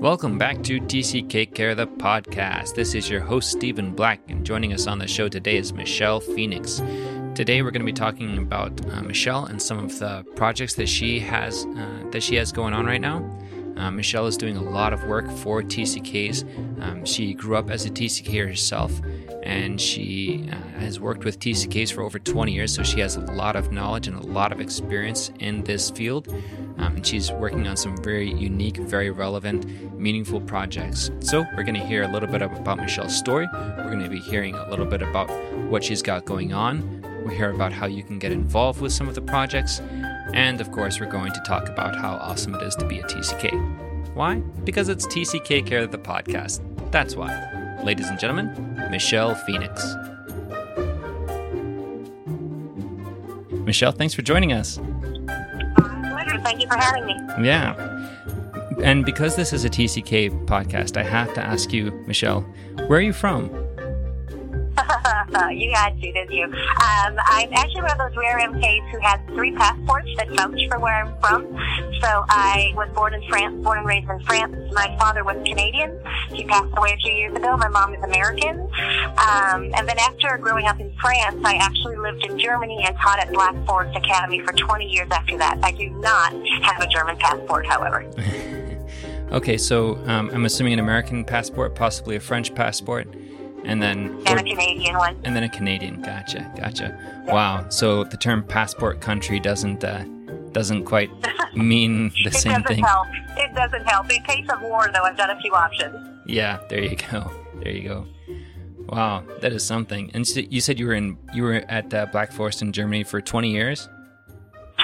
Welcome back to TCK Care, the podcast. This is your host, Stephen Black, and joining us on the show today is Michele Phoenix. Today, we're going to be talking about uh, Michele and some of the projects that she has uh, that she has going on right now. Uh, Michele is doing a lot of work for TCKs. Um, she grew up as a TCK herself, and she uh, has worked with TCKs for over 20 years, so she has a lot of knowledge and a lot of experience in this field. Um, and she's working on some very unique, very relevant, meaningful projects. So, we're going to hear a little bit about Michele's story. We're going to be hearing a little bit about what she's got going on. We hear about how you can get involved with some of the projects. And of course, we're going to talk about how awesome it is to be a TCK. Why? Because it's TCK Care the podcast. That's why. Ladies and gentlemen, Michele Phoenix. Michele, thanks for joining us. Pleasure. Thank you for having me. Yeah. And because this is a TCK podcast, I have to ask you, Michele, where are you from? you had to, didn't you? Um, I'm actually one of those rare MKs who has three passports that vouch for where I'm from. So I was born in France, born and raised in France. My father was Canadian. He passed away a few years ago. My mom is American. Um, and then after growing up in France, I actually lived in Germany and taught at Black Forest Academy for 20 years after that. I do not have a German passport, however. okay, so um, I'm assuming an American passport, possibly a French passport and then and a Canadian one. And then a Canadian. Gotcha, gotcha. Wow. So the term passport country doesn't uh, doesn't quite mean the same thing. it same doesn't thing. Help. It doesn't help. In case of war, though, I've done a few options. Yeah, there you go. There you go. Wow, that is something. And so you said you were in you were at uh, Black Forest in Germany for 20 years.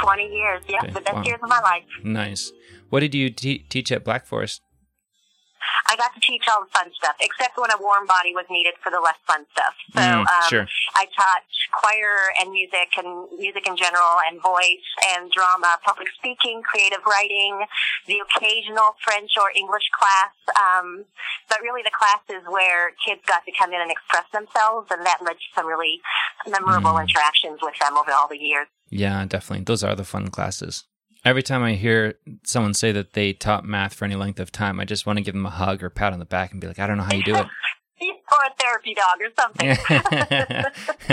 20 years, yeah, Okay, the best wow. years of my life. Nice. What did you te- teach at Black Forest? I got to teach all the fun stuff, except when a warm body was needed for the less fun stuff. So Mm, um, sure. I taught choir and music and music in general and voice and drama, public speaking, creative writing, the occasional French or English class. Um, but really the classes where kids got to come in and express themselves and that led to some really memorable Mm. interactions with them over all the years. Yeah, definitely. Those are the fun classes. Every time I hear someone say that they taught math for any length of time, I just want to give them a hug or pat on the back and be like, I don't know how you do it. or a therapy dog or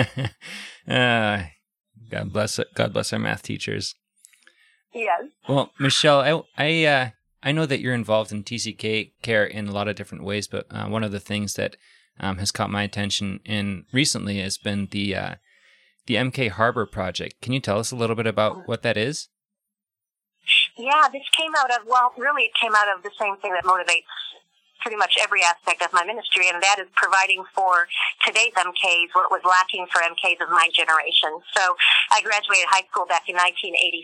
something. uh, God bless God bless our math teachers. yes. Well, Michele, I I, uh, I know that you're involved in TCK care in a lot of different ways, but uh, one of the things that um, has caught my attention in recently has been the uh, the MK Harbor project. Can you tell us a little bit about what that is? Yeah, this came out of, well, really it came out of the same thing that motivates pretty much every aspect of my ministry, and that is providing for today's MKs what was lacking for MKs of my generation. So I graduated high school back in 1986,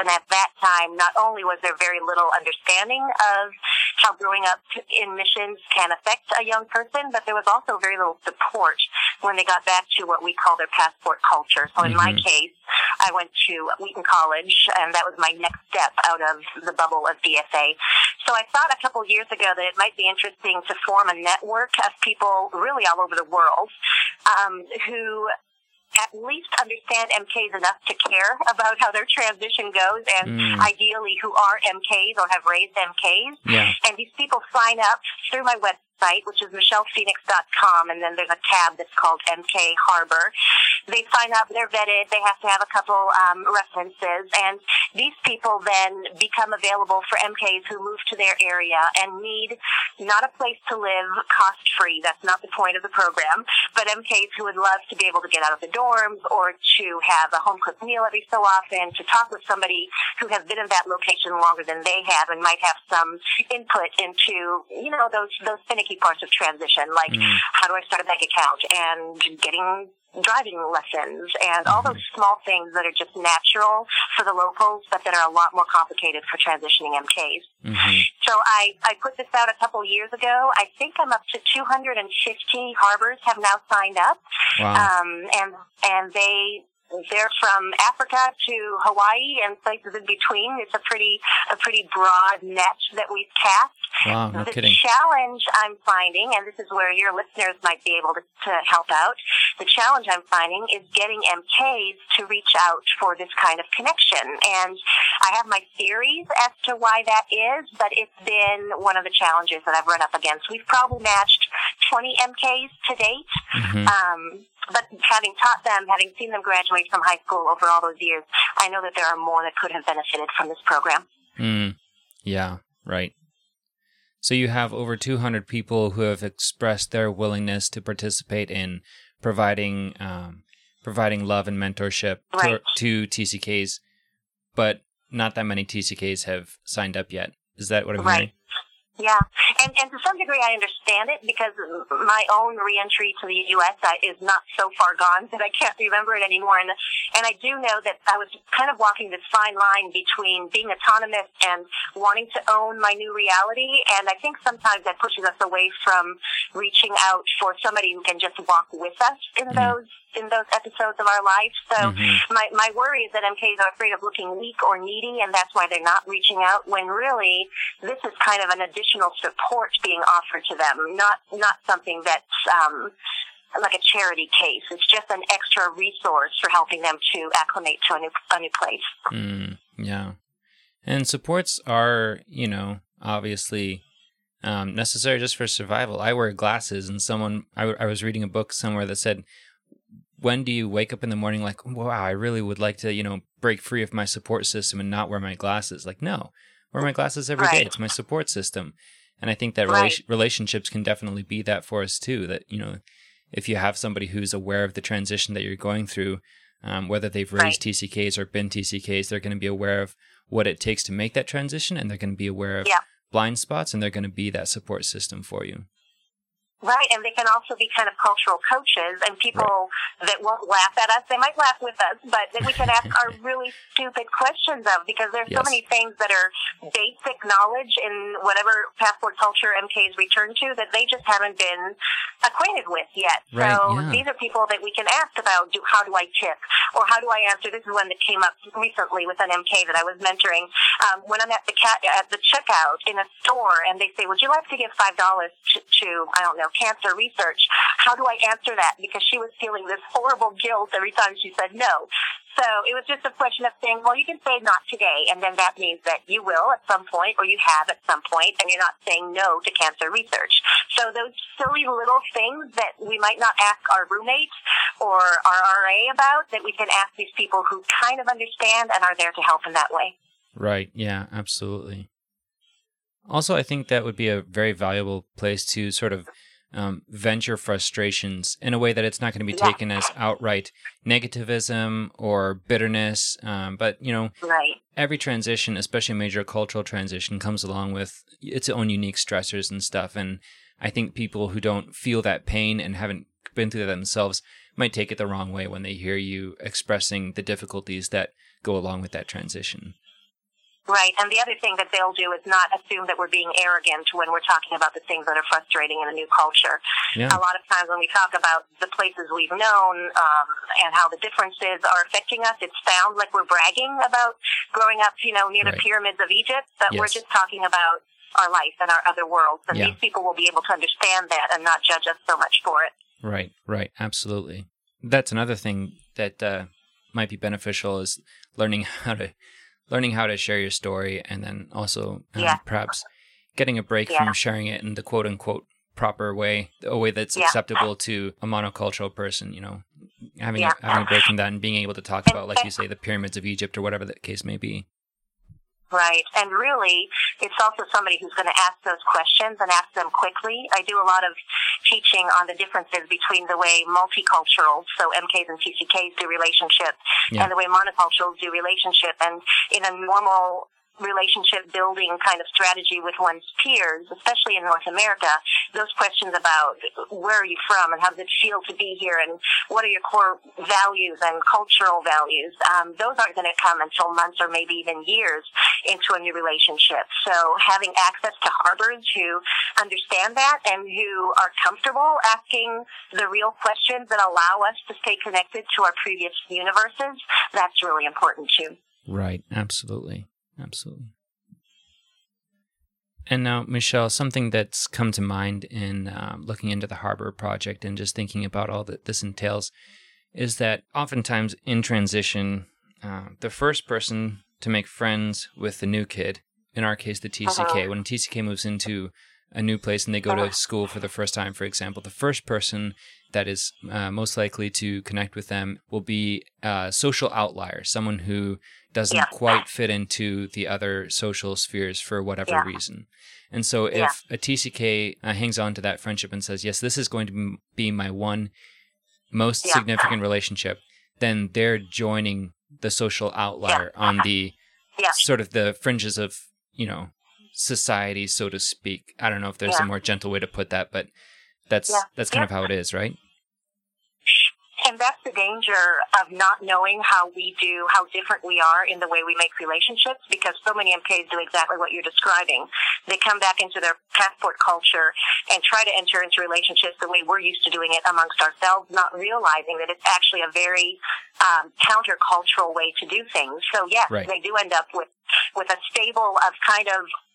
and at that time, not only was there very little understanding of how growing up in missions can affect a young person, but there was also very little support when they got back to what we call their passport culture. So in my Mhm. case, I went to Wheaton College, and that was my next step out of the bubble of DSA. So I thought a couple of years ago that it might be interesting to form a network of people really all over the world um, who at least understand MKs enough to care about how their transition goes and Mm. ideally who are MKs or have raised MKs. Yeah. And these people sign up through my website, which is michelephoenix.com, and then there's a tab that's called MK Harbor. They sign up, they're vetted, they have to have a couple um, references, and these people then become available for MKs who move to their area and need not a place to live cost free. That's not the point of the program, but MKs who would love to be able to get out of the dorms or to have a home cooked meal every so often, to talk with somebody who has been in that location longer than they have and might have some input into, you know, those, those finicky parts of transition, like Mm. how do I start a bank account and getting driving lessons and all those small things that are just natural for the locals, but that are a lot more complicated for transitioning MKs. hmm So I, I put this out a couple years ago. I think I'm up to 250 harbors have now signed up. Wow. Um, and, and they, they're from Africa to Hawaii and places in between. It's a pretty a pretty broad net that we've cast. Wow, no the kidding. challenge I'm finding, and this is where your listeners might be able to, to help out, the challenge I'm finding is getting MKs to reach out for this kind of connection. And I have my theories as to why that is, but it's been one of the challenges that I've run up against. We've probably matched 20 MKs to date. Mhm. Um, but having taught them, having seen them graduate from high school over all those years, I know that there are more that could have benefited from this program. Mm, yeah, right. So you have over 200 people who have expressed their willingness to participate in providing um, providing love and mentorship Right. to, to TCKs, but not that many TCKs have signed up yet. Is that what I'm Right. hearing? Yeah, and and to some degree I understand it because my own reentry to the U.S. Is not so far gone that I can't remember it anymore, and and I do know that I was kind of walking this fine line between being autonomous and wanting to own my new reality, and I think sometimes that pushes us away from reaching out for somebody who can just walk with us in Mhm. those in those episodes of our life. So Mhm. my, my worry is that MKs are afraid of looking weak or needy, and that's why they're not reaching out. When really, this is kind of an additional support being offered to them, not not something that's um, like a charity case. It's just an extra resource for helping them to acclimate to a new a new place. Mm, yeah. And supports are, you know, obviously um, necessary just for survival. I wear glasses, and someone, I, w- I was reading a book somewhere that said, when do you wake up in the morning like, wow, I really would like to, you know, break free of my support system and not wear my glasses? Like, no, wear my glasses every day. Right. It's my support system. And I think that Right. rela- relationships can definitely be that for us too. That, you know, if you have somebody who's aware of the transition that you're going through, um, whether they've raised Right. TCKs or been TCKs, they're going to be aware of what it takes to make that transition and they're going to be aware of Yeah. blind spots and they're going to be that support system for you. Right, and they can also be kind of cultural coaches and people that won't laugh at us. They might laugh with us, but that we can ask our really stupid questions of because there's Yes. so many things that are basic knowledge in whatever passport culture MKs return to that they just haven't been acquainted with yet. Right, so yeah. these are people that we can ask about do, how do I tip or how do I answer. This is one that came up recently with an MK that I was mentoring. Um, when I'm at the cat at the checkout in a store and they say, "Would you like to give five dollars to, to I don't know cancer research?" How do I answer that? Because she was feeling this horrible guilt every time she said no. So it was just a question of saying, well, you can say not today, and then that means that you will at some point, or you have at some point, and you're not saying no to cancer research. So those silly little things that we might not ask our roommates or our RA about, that we can ask these people who kind of understand and are there to help in that way. Right. Yeah, absolutely. Also, I think that would be a very valuable place to sort of um, vent your frustrations in a way that it's not going to be Yeah. taken as outright negativism or bitterness. Um, but, you know, Right. every transition, especially a major cultural transition, comes along with its own unique stressors and stuff. And I think people who don't feel that pain and haven't been through that themselves might take it the wrong way when they hear you expressing the difficulties that go along with that transition. Right. And the other thing that they'll do is not assume that we're being arrogant when we're talking about the things that are frustrating in a new culture. Yeah. A lot of times when we talk about the places we've known um, and how the differences are affecting us, it sounds like we're bragging about growing up, you know, near Right. the pyramids of Egypt, but we're just talking about our life and our other worlds. And Yeah. these people will be able to understand that and not judge us so much for it. Right, right, absolutely. That's another thing that uh, might be beneficial is learning how to learning how to share your story, and then also um, Yeah. perhaps getting a break Yeah. from sharing it in the quote unquote proper way, a way that's Yeah. acceptable to a monocultural person. You know, having having a break from that and being able to talk about, like you say, the pyramids of Egypt or whatever the case may be. Right. And really, it's also somebody who's going to ask those questions and ask them quickly. I do a lot of teaching on the differences between the way multicultural, so MKs and TCKs do relationship, Yeah. and the way monoculturals do relationship. And in a normal relationship building kind of strategy with one's peers, especially in North America, those questions about where are you from and how does it feel to be here and what are your core values and cultural values, um, those aren't going to come until months or maybe even years into a new relationship. So having access to harbors who understand that and who are comfortable asking the real questions that allow us to stay connected to our previous universes, that's really important too. Right, absolutely. Absolutely. And now, Michele, something that's come to mind in uh, looking into the Harbor Project and just thinking about all that this entails is that oftentimes in transition, uh, the first person to make friends with the new kid, in our case, the TCK, uh-huh. when TCK moves into a new place and they go uh-huh. to school for the first time, for example, the first person that is uh, most likely to connect with them will be a social outlier, someone who doesn't yeah. quite fit into the other social spheres for whatever yeah. reason. And so if yeah. a TCK uh, hangs on to that friendship and says, yes, this is going to be my one most significant relationship, then they're joining the social outlier on the sort of the fringes of, you know, society, so to speak. I don't know if there's a more gentle way to put that, but that's that's kind of how it is, right? And that's the danger of not knowing how we do, how different we are in the way we make relationships because so many MKs do exactly what you're describing. They come back into their passport culture and try to enter into relationships the way we're used to doing it amongst ourselves, not realizing that it's actually a very um, countercultural way to do things. So yes, right. they do end up with with a stable of kind of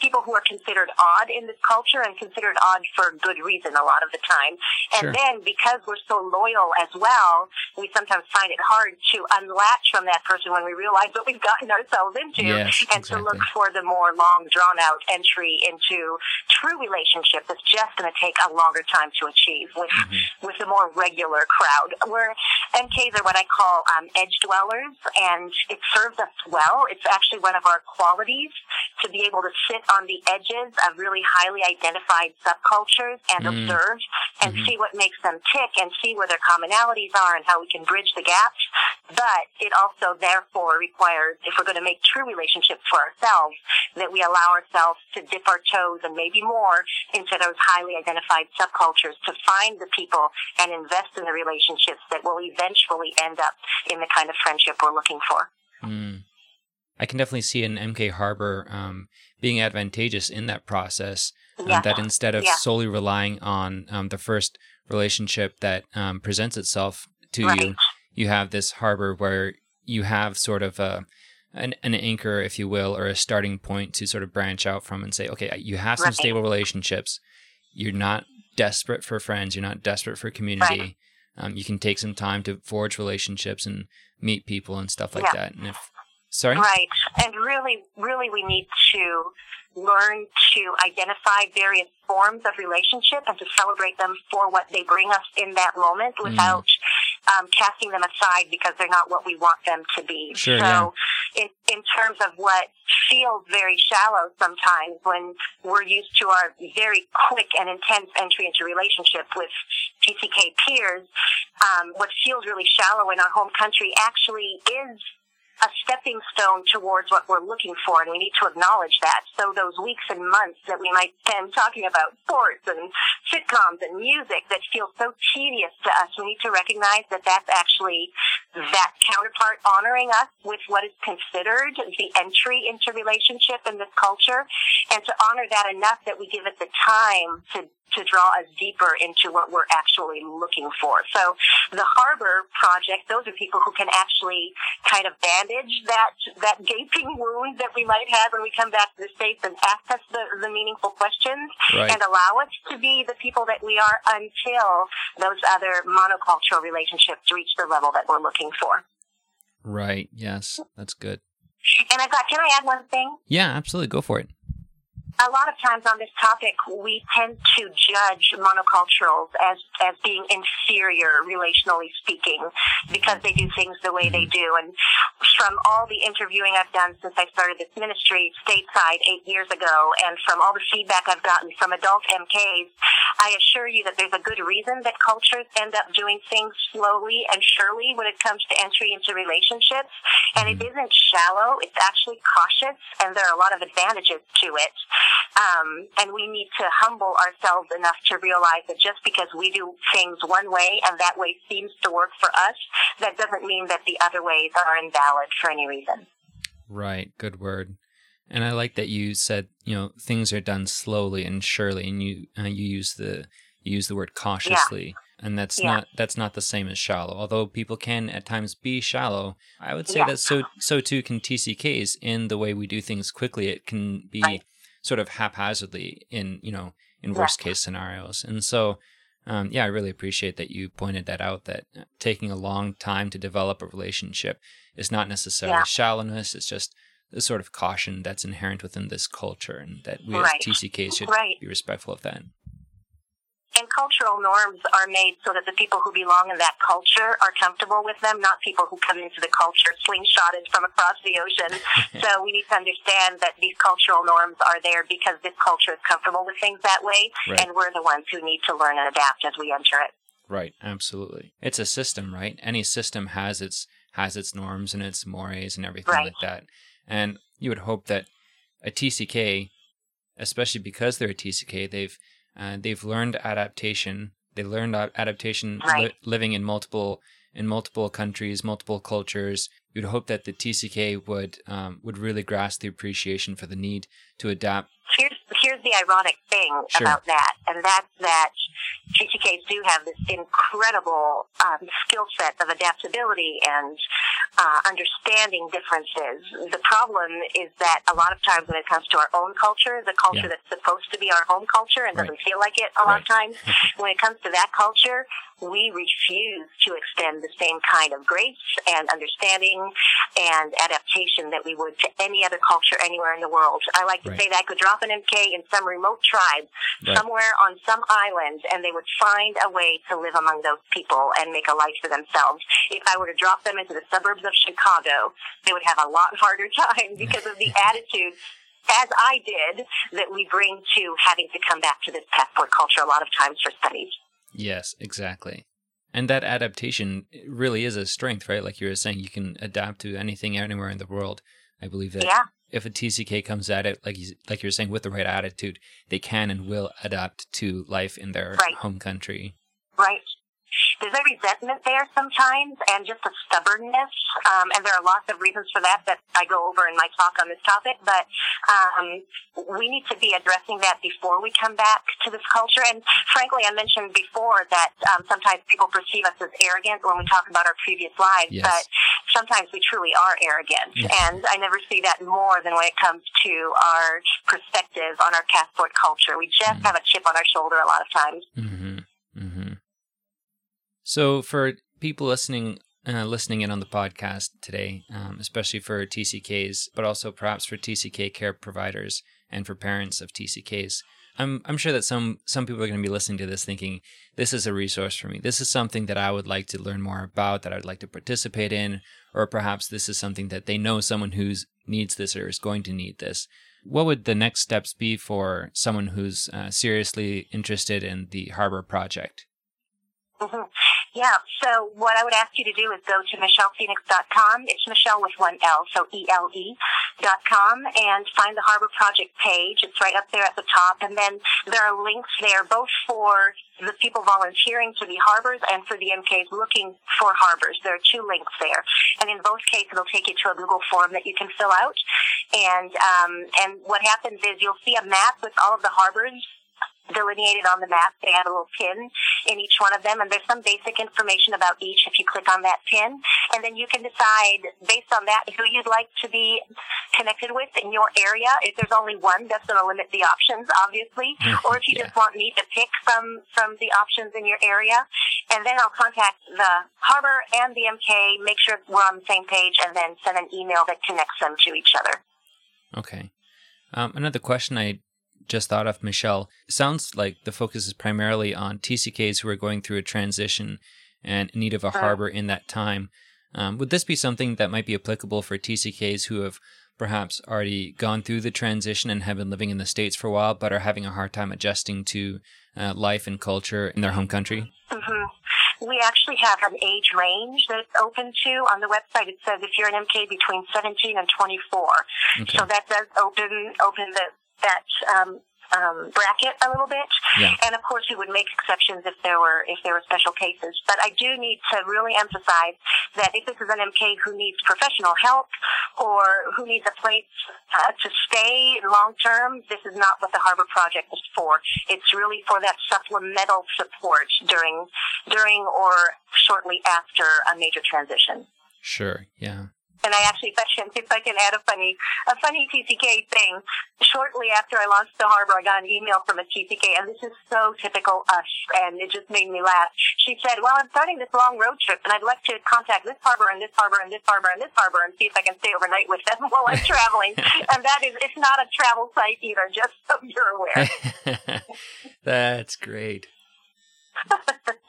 people who are considered odd in this culture and considered odd for good reason a lot of the time. And sure. then because we're so loyal as well, we sometimes find it hard to unlatch from that person when we realize what we've gotten ourselves into yes, and exactly. to look for the more long drawn out entry into true relationship that's just going to take a longer time to achieve with, mm-hmm. with a more regular crowd. Where MKs are what I call um, edge dwellers and it serves us well. It's actually one of our qualities to be able to sit on the edges of really highly identified subcultures and mm. observe and mm-hmm. see what makes them tick and see where their commonalities are and how we can bridge the gaps. But it also therefore requires, if we're going to make true relationships for ourselves, that we allow ourselves to dip our toes and maybe more into those highly identified subcultures to find the people and invest in the relationships that will eventually end up in the kind of friendship we're looking for. Mm. I can definitely see an MK Harbor um, being advantageous in that process. Um, yeah. that instead of yeah. solely relying on um, the first relationship that um, presents itself to right. you, you have this harbor where you have sort of a an, an, anchor, if you will, or a starting point to sort of branch out from and say, okay, you have some right. stable relationships. You're not desperate for friends. You're not desperate for community. Right. Um, you can take some time to forge relationships and meet people and stuff like yeah. that. And if Sorry? Right. And really, really we need to learn to identify various forms of relationship and to celebrate them for what they bring us in that moment mm. without mm. um, casting them aside because they're not what we want them to be. Sure, so yeah. in, in terms of what feels very shallow sometimes when we're used to our very quick and intense entry into relationship with TCK peers, um, what feels really shallow in our home country actually is a stepping stone towards what we're looking for, and we need to acknowledge that. So those weeks and months that we might spend talking about sports and sitcoms and music that feel so tedious to us, we need to recognize that that's actually that counterpart honoring us with what is considered the entry into relationship in this culture, and to honor that enough that we give it the time to to draw us deeper into what we're actually looking for. So the harbor project, those are people who can actually kind of bandage that, that gaping wound that we might have when we come back to the States and ask us the, the meaningful questions right. and allow us to be the people that we are until those other monocultural relationships reach the level that we're looking for. Right. Yes. That's good. And I thought, can I add one thing? Yeah, absolutely. Go for it a lot of times on this topic, we tend to judge monoculturals as, as being inferior, relationally speaking, because they do things the way they mm-hmm. do. And from all the interviewing I've done since I started this ministry stateside eight years ago, and from all the feedback I've gotten from adult MKs, I assure you that there's a good reason that cultures end up doing things slowly and surely when it comes to entry into relationships. And it isn't shallow, it's actually cautious, and there are a lot of advantages to it. Um, and we need to humble ourselves enough to realize that just because we do things one way and that way seems to work for us, that doesn't mean that the other ways are invalid for any reason. Right. Good word. And I like that you said, you know, things are done slowly and surely, and you uh, you use the you use the word cautiously. Yeah. And that's yeah. not that's not the same as shallow. Although people can at times be shallow, I would say yeah. that so so too can TCKs in the way we do things quickly. It can be right sort of haphazardly in you know in worst case scenarios and so um, yeah i really appreciate that you pointed that out that uh, taking a long time to develop a relationship is not necessarily yeah. shallowness it's just the sort of caution that's inherent within this culture and that we right. as tcks should right. be respectful of that and cultural norms are made so that the people who belong in that culture are comfortable with them, not people who come into the culture slingshotted from across the ocean. so we need to understand that these cultural norms are there because this culture is comfortable with things that way, right. and we're the ones who need to learn and adapt as we enter it. Right, absolutely. It's a system, right? Any system has its has its norms and its mores and everything right. like that. And you would hope that a TCK, especially because they're a TCK, they've uh, they've learned adaptation. They learned adaptation right. li- living in multiple in multiple countries, multiple cultures. You'd hope that the TCK would um, would really grasp the appreciation for the need to adapt. Here's here's the ironic thing sure. about that, and that's that TCKs do have this incredible um, skill set of adaptability and uh, understanding differences. The problem is that a lot of times when it comes to our own culture, the culture yeah. that's supposed to be our home culture and right. doesn't feel like it a lot of times, when it comes to that culture, we refuse to extend the same kind of grace and understanding and adaptation that we would to any other culture anywhere in the world. I like to right. say that I could drop an MK in some remote tribe right. somewhere on some island and they would find a way to live among those people and make a life for themselves. If I were to drop them into the suburbs of Chicago, they would have a lot harder time because of the attitude as I did, that we bring to having to come back to this passport culture a lot of times for studies. Yes, exactly. And that adaptation really is a strength, right? Like you were saying, you can adapt to anything anywhere in the world. I believe that yeah. If a TCK comes at it, like you, like you're saying, with the right attitude, they can and will adapt to life in their right. home country. Right there's a resentment there sometimes and just a stubbornness. Um, and there are lots of reasons for that that I go over in my talk on this topic. But um, we need to be addressing that before we come back to this culture. And frankly, I mentioned before that um, sometimes people perceive us as arrogant when we talk about our previous lives. Yes. But sometimes we truly are arrogant. Yes. And I never see that more than when it comes to our perspective on our passport culture. We just mm. have a chip on our shoulder a lot of times. Mm-hmm. Mm-hmm. So for people listening uh, listening in on the podcast today, um, especially for TCKs, but also perhaps for TCK care providers and for parents of TCKs. I'm I'm sure that some some people are going to be listening to this thinking this is a resource for me. This is something that I would like to learn more about, that I'd like to participate in, or perhaps this is something that they know someone who's needs this or is going to need this. What would the next steps be for someone who's uh, seriously interested in the Harbor project? Mm-hmm. Yeah, so what I would ask you to do is go to michelephoenix.com. It's Michele with one L, so E-L-E dot com, and find the Harbor Project page. It's right up there at the top. And then there are links there both for the people volunteering for the harbors and for the MKs looking for harbors. There are two links there. And in both cases, it'll take you to a Google form that you can fill out. And, um, and what happens is you'll see a map with all of the harbors delineated on the map. They have a little pin in each one of them, and there's some basic information about each if you click on that pin. And then you can decide, based on that, who you'd like to be connected with in your area. If there's only one, that's going to limit the options, obviously. or if you yeah. just want me to pick from, from the options in your area. And then I'll contact the harbor and the MK, make sure we're on the same page, and then send an email that connects them to each other. Okay. Um, another question I just thought of, Michele. sounds like the focus is primarily on TCKs who are going through a transition and in need of a harbor in that time. Um, would this be something that might be applicable for TCKs who have perhaps already gone through the transition and have been living in the States for a while, but are having a hard time adjusting to uh, life and culture in their home country? Mm-hmm. We actually have an age range that it's open to on the website. It says if you're an MK between 17 and 24. Okay. So that does open open the that um, um, bracket a little bit. Yeah. And of course, we would make exceptions if there were if there were special cases. But I do need to really emphasize that if this is an MK who needs professional help or who needs a place uh, to stay long term, this is not what the Harbor Project is for. It's really for that supplemental support during during or shortly after a major transition. Sure. Yeah. And I actually, if I can, if I can add a funny, a funny TCK thing. Shortly after I launched the harbor, I got an email from a TCK, and this is so typical us, and it just made me laugh. She said, "Well, I'm starting this long road trip, and I'd like to contact this harbor and this harbor and this harbor and this harbor, and see if I can stay overnight with them while I'm traveling." and that is, it's not a travel site either, just so you're aware. That's great.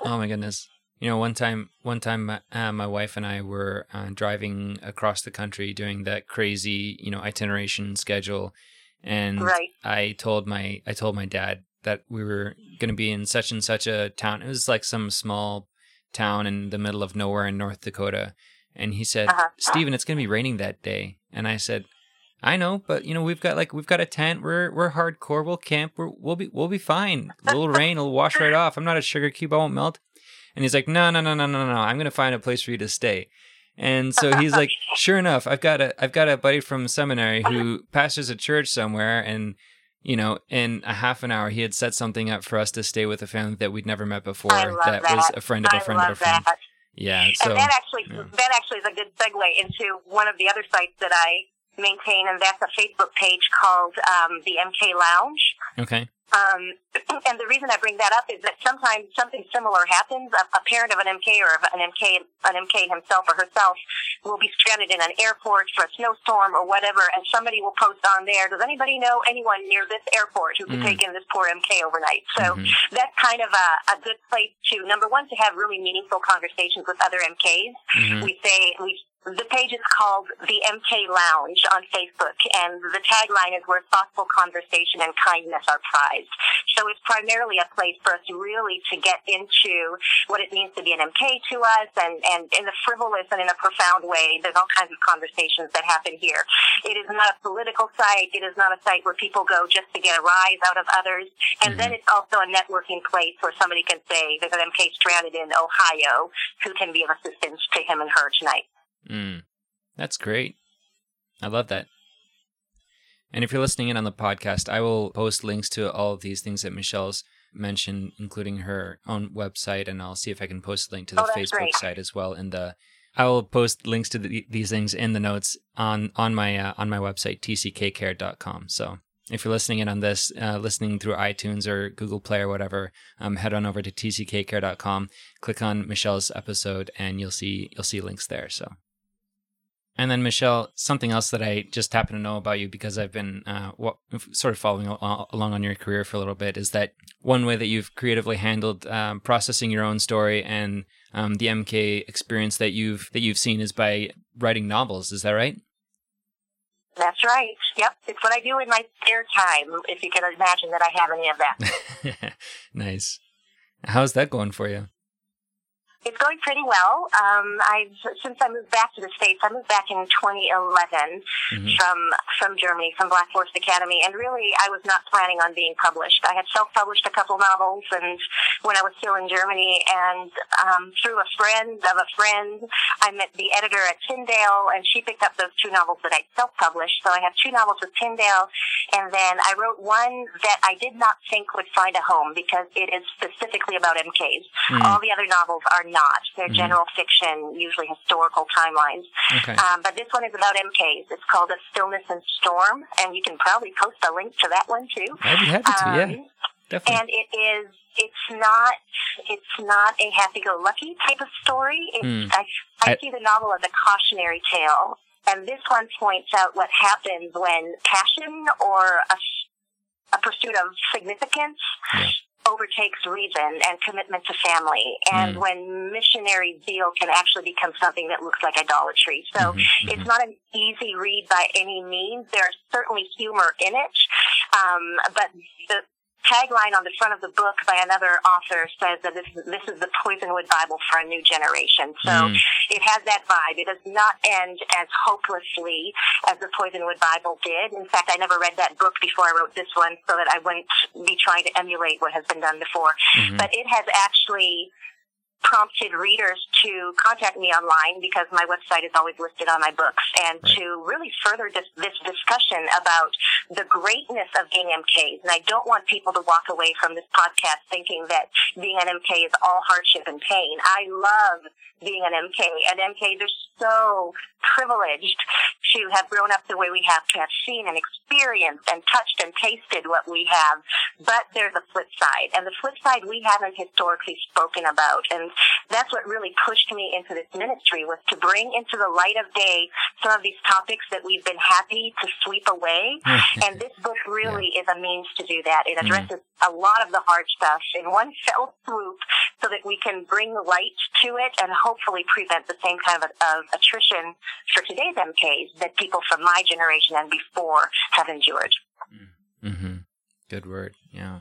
oh my goodness. You know, one time, one time, uh, my wife and I were uh, driving across the country doing that crazy, you know, itineration schedule, and right. I told my I told my dad that we were going to be in such and such a town. It was like some small town in the middle of nowhere in North Dakota, and he said, uh-huh. "Stephen, it's going to be raining that day." And I said, I know, but you know we've got like we've got a tent. We're we're hardcore. We'll camp. We're, we'll be we'll be fine. A little rain will wash right off. I'm not a sugar cube. I won't melt. And he's like, no, no, no, no, no, no. I'm gonna find a place for you to stay. And so he's like, sure enough, I've got a I've got a buddy from seminary who pastors a church somewhere, and you know, in a half an hour, he had set something up for us to stay with a family that we'd never met before. That, that, was a friend of a friend of a friend. That. Yeah. So, and that actually yeah. that actually is a good segue into one of the other sites that I maintain, and that's a Facebook page called um, the MK Lounge. Okay. Um, and the reason I bring that up is that sometimes something similar happens. A, a parent of an MK or of an MK, an MK himself or herself will be stranded in an airport for a snowstorm or whatever, and somebody will post on there, does anybody know anyone near this airport who could mm. take in this poor MK overnight? So mm-hmm. that's kind of a, a good place to, number one, to have really meaningful conversations with other MKs. Mm-hmm. We say, we the page is called the MK Lounge on Facebook, and the tagline is where thoughtful conversation and kindness are prized. So it's primarily a place for us really to get into what it means to be an MK to us, and, and in a frivolous and in a profound way, there's all kinds of conversations that happen here. It is not a political site. It is not a site where people go just to get a rise out of others. And mm-hmm. then it's also a networking place where somebody can say, there's an MK stranded in Ohio who can be of assistance to him and her tonight. Mm, that's great. I love that. And if you're listening in on the podcast, I will post links to all of these things that Michele's mentioned, including her own website, and I'll see if I can post a link to the oh, Facebook great. site as well. In the, I will post links to the, these things in the notes on on my uh, on my website tckcare.com. So if you're listening in on this, uh, listening through iTunes or Google Play or whatever, um, head on over to tckcare.com, click on Michele's episode, and you'll see you'll see links there. So and then Michele, something else that I just happen to know about you because I've been uh, sort of following along on your career for a little bit is that one way that you've creatively handled um, processing your own story and um, the MK experience that you've that you've seen is by writing novels. Is that right? That's right. Yep, it's what I do in my spare time. If you can imagine that I have any of that. nice. How's that going for you? It's going pretty well. Um, I've since I moved back to the states. I moved back in 2011 mm-hmm. from from Germany, from Black Forest Academy, and really I was not planning on being published. I had self-published a couple novels, and when I was still in Germany, and um, through a friend of a friend, I met the editor at Tyndale, and she picked up those two novels that I self-published. So I have two novels with Tyndale, and then I wrote one that I did not think would find a home because it is specifically about MKs. Mm-hmm. All the other novels are not. They're mm-hmm. general fiction, usually historical timelines. Okay. Um, but this one is about MKs. It's called A Stillness and Storm, and you can probably post a link to that one too. I'd be happy to, um, yeah. Definitely. And it is, it's not, it's not a happy-go-lucky type of story. Mm. I, I, I see the novel as a cautionary tale. And this one points out what happens when passion or a, a pursuit of significance Yeah. Overtakes reason and commitment to family, and Mm. when missionary zeal can actually become something that looks like idolatry. So Mhm, it's mhm. not an easy read by any means. There's certainly humor in it, um, but the tagline on the front of the book by another author says that this, this is the Poisonwood Bible for a new generation. So Mm. it has that vibe. It does not end as hopelessly as the Poisonwood Bible did. In fact, I never read that book before I wrote this one so that I wouldn't be trying to emulate what has been done before. Mhm. But it has actually prompted readers to contact me online because my website is always listed on my books and Right. to really further this, this discussion about the greatness of being MKs. And I don't want people to walk away from this podcast thinking that being an MK is all hardship and pain. I love being an MK and MKs are so privileged to have grown up the way we have, to have seen and experienced and touched and tasted what we have. But there's a flip side, and the flip side we haven't historically spoken about, and that's what really pushed me into this ministry was to bring into the light of day some of these topics that we've been happy to sweep away. and this book really is a means to do that. It addresses a lot of the hard stuff in one fell swoop so that we can bring light to it and hopefully prevent the same kind of, of attrition for today's MKs that people from my generation and before have endured. Mm-hmm. Good word. Yeah.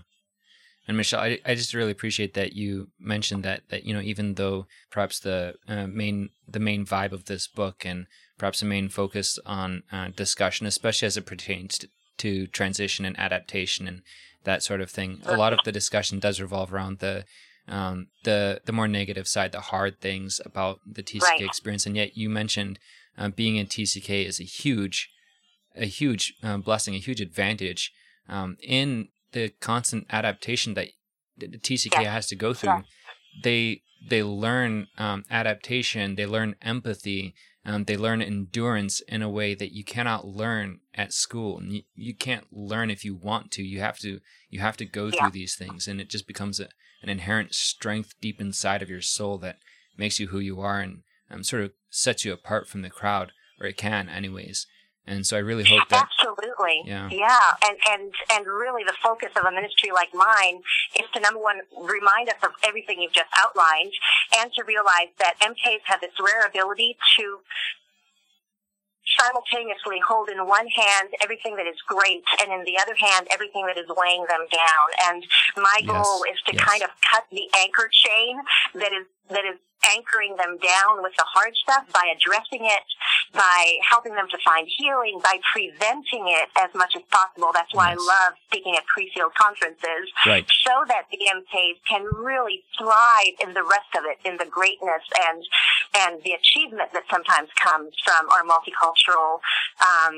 And Michele, I, I just really appreciate that you mentioned that that you know even though perhaps the uh, main the main vibe of this book and perhaps the main focus on uh, discussion, especially as it pertains to, to transition and adaptation and that sort of thing, a lot of the discussion does revolve around the um, the the more negative side, the hard things about the TCK Right. experience, and yet you mentioned uh, being in TCK is a huge a huge uh, blessing, a huge advantage um, in the constant adaptation that the TCK Yes. has to go through. Yes. They they learn um, adaptation, they learn empathy, um, they learn endurance in a way that you cannot learn at school. And you, you can't learn if you want to. You have to you have to go Yeah. through these things, and it just becomes a, an inherent strength deep inside of your soul that makes you who you are and um, sort of sets you apart from the crowd, or it can, anyways. And so I really hope that Absolutely. Yeah. And, and, and really the focus of a ministry like mine is to number one, remind us of everything you've just outlined and to realize that MKs have this rare ability to simultaneously hold in one hand everything that is great and in the other hand everything that is weighing them down. And my Yes, goal is to yes. kind of cut the anchor chain that is that is anchoring them down with the hard stuff by addressing it, by helping them to find healing, by preventing it as much as possible. That's why Yes. I love speaking at pre-field conferences right. so that the MKs can really thrive in the rest of it, in the greatness and and the achievement that sometimes comes from our multicultural um,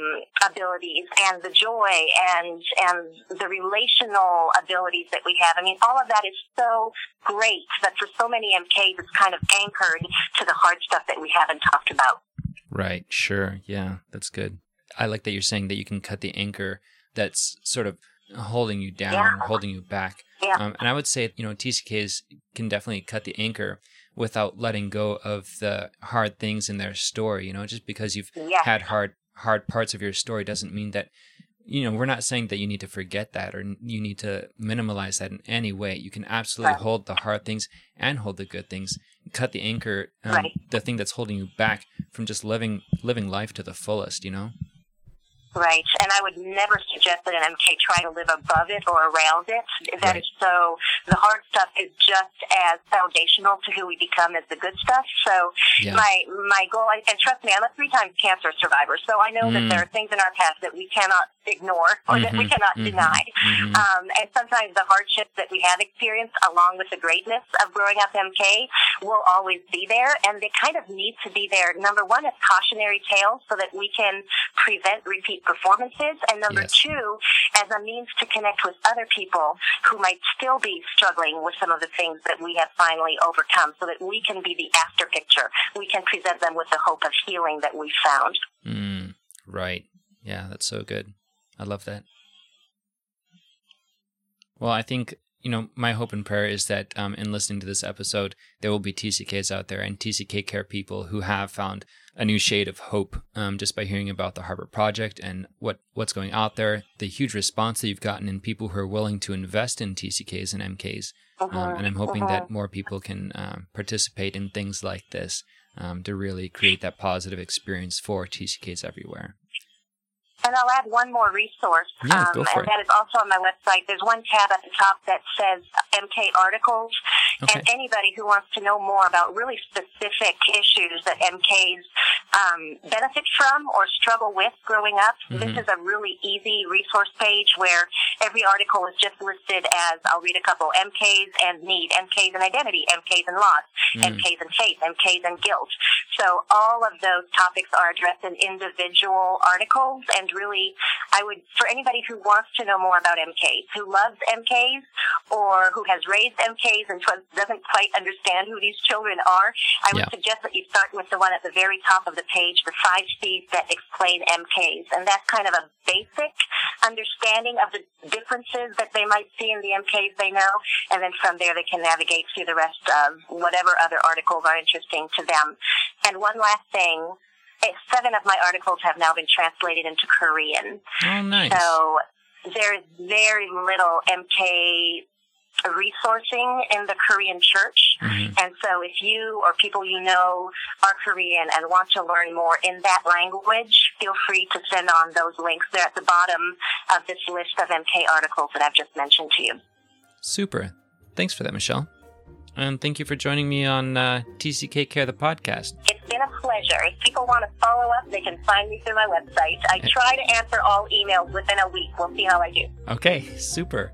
abilities and the joy and and the relational abilities that we have. I mean, all of that is so great, but for so many MKs, it's kind of anchored to the hard stuff that we haven't talked about. Right. Sure. Yeah, that's good. I like that you're saying that you can cut the anchor that's sort of holding you down, Yeah. holding you back. Yeah. Um, and I would say, you know, TCKs can definitely cut the anchor without letting go of the hard things in their story. You know, just because you've Yes. had hard hard parts of your story doesn't mean that you know we're not saying that you need to forget that or you need to minimalize that in any way you can absolutely Right. hold the hard things and hold the good things cut the anchor um, Right. the thing that's holding you back from just living living life to the fullest you know Right, and I would never suggest that an MK try to live above it or around it. That Right. is so. The hard stuff is just as foundational to who we become as the good stuff. So yeah my my goal, and and trust me, I'm a three time cancer survivor, so I know Mm. that there are things in our past that we cannot ignore or that we Mhm, cannot mhm, deny. mhm. Um, and sometimes the hardships that we have experienced, along with the greatness of growing up MK, will always be there, and they kind of need to be there. Number one is cautionary tales, so that we can prevent repeat performances, and number Yes. two, as a means to connect with other people who might still be struggling with some of the things that we have finally overcome, so that we can be the after picture. We can present them with the hope of healing that we found. Mm, right. Yeah, that's so good. I love that. Well, I think you know, my hope and prayer is that um, in listening to this episode, there will be TCKs out there and TCK care people who have found a new shade of hope um, just by hearing about the Harbor Project and what, what's going out there, the huge response that you've gotten in people who are willing to invest in TCKs and MKs. Uh-huh, um, and I'm hoping uh-huh. that more people can uh, participate in things like this um, to really create that positive experience for TCKs everywhere. And I'll add one more resource, yeah, um, and that is also on my website. There's one tab at the top that says MK articles, okay. and anybody who wants to know more about really specific issues that MKs um, benefit from or struggle with growing up, mm-hmm. this is a really easy resource page where every article is just listed as I'll read a couple MKs and need, MKs and identity, MKs and loss, mm-hmm. MKs and faith, MKs and guilt. So all of those topics are addressed in individual articles and really, I would, for anybody who wants to know more about MKs, who loves MKs, or who has raised MKs and doesn't quite understand who these children are, I would yeah. suggest that you start with the one at the very top of the page, the five C's that explain MKs. And that's kind of a basic understanding of the differences that they might see in the MKs they know. And then from there, they can navigate through the rest of whatever other articles are interesting to them. And one last thing, seven of my articles have now been translated into Korean. Oh, nice. So there's very little MK resourcing in the Korean church. Mm-hmm. And so if you or people you know are Korean and want to learn more in that language, feel free to send on those links. They're at the bottom of this list of MK articles that I've just mentioned to you. Super. Thanks for that, Michele. And thank you for joining me on uh, TCK Care, the podcast. It's been a pleasure. If people want to follow up, they can find me through my website. I try to answer all emails within a week. We'll see how I do. Okay, super.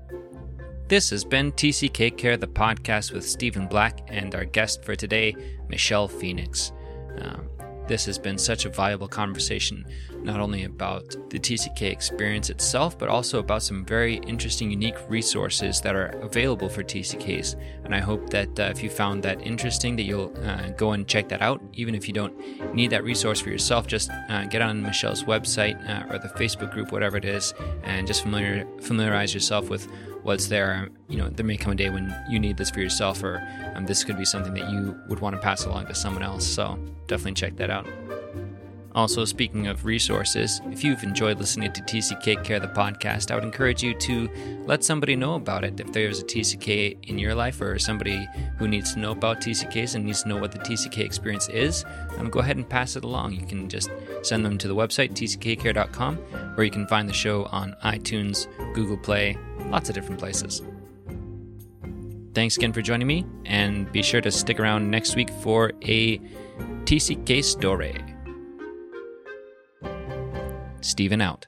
This has been TCK Care, the podcast with Stephen Black and our guest for today, Michele Phoenix. Um, this has been such a valuable conversation, not only about the TCK experience itself, but also about some very interesting, unique resources that are available for TCKs. And I hope that uh, if you found that interesting, that you'll uh, go and check that out. Even if you don't need that resource for yourself, just uh, get on Michele's website uh, or the Facebook group, whatever it is, and just familiar, familiarize yourself with what's there. You know, there may come a day when you need this for yourself, or um, this could be something that you would want to pass along to someone else. So definitely check that out. Also, speaking of resources, if you've enjoyed listening to TCK Care the podcast, I would encourage you to let somebody know about it. If there's a TCK in your life or somebody who needs to know about TCKs and needs to know what the TCK experience is, um, go ahead and pass it along. You can just send them to the website, tckcare.com, or you can find the show on iTunes, Google Play, lots of different places. Thanks again for joining me, and be sure to stick around next week for a TCK story. Stephen out.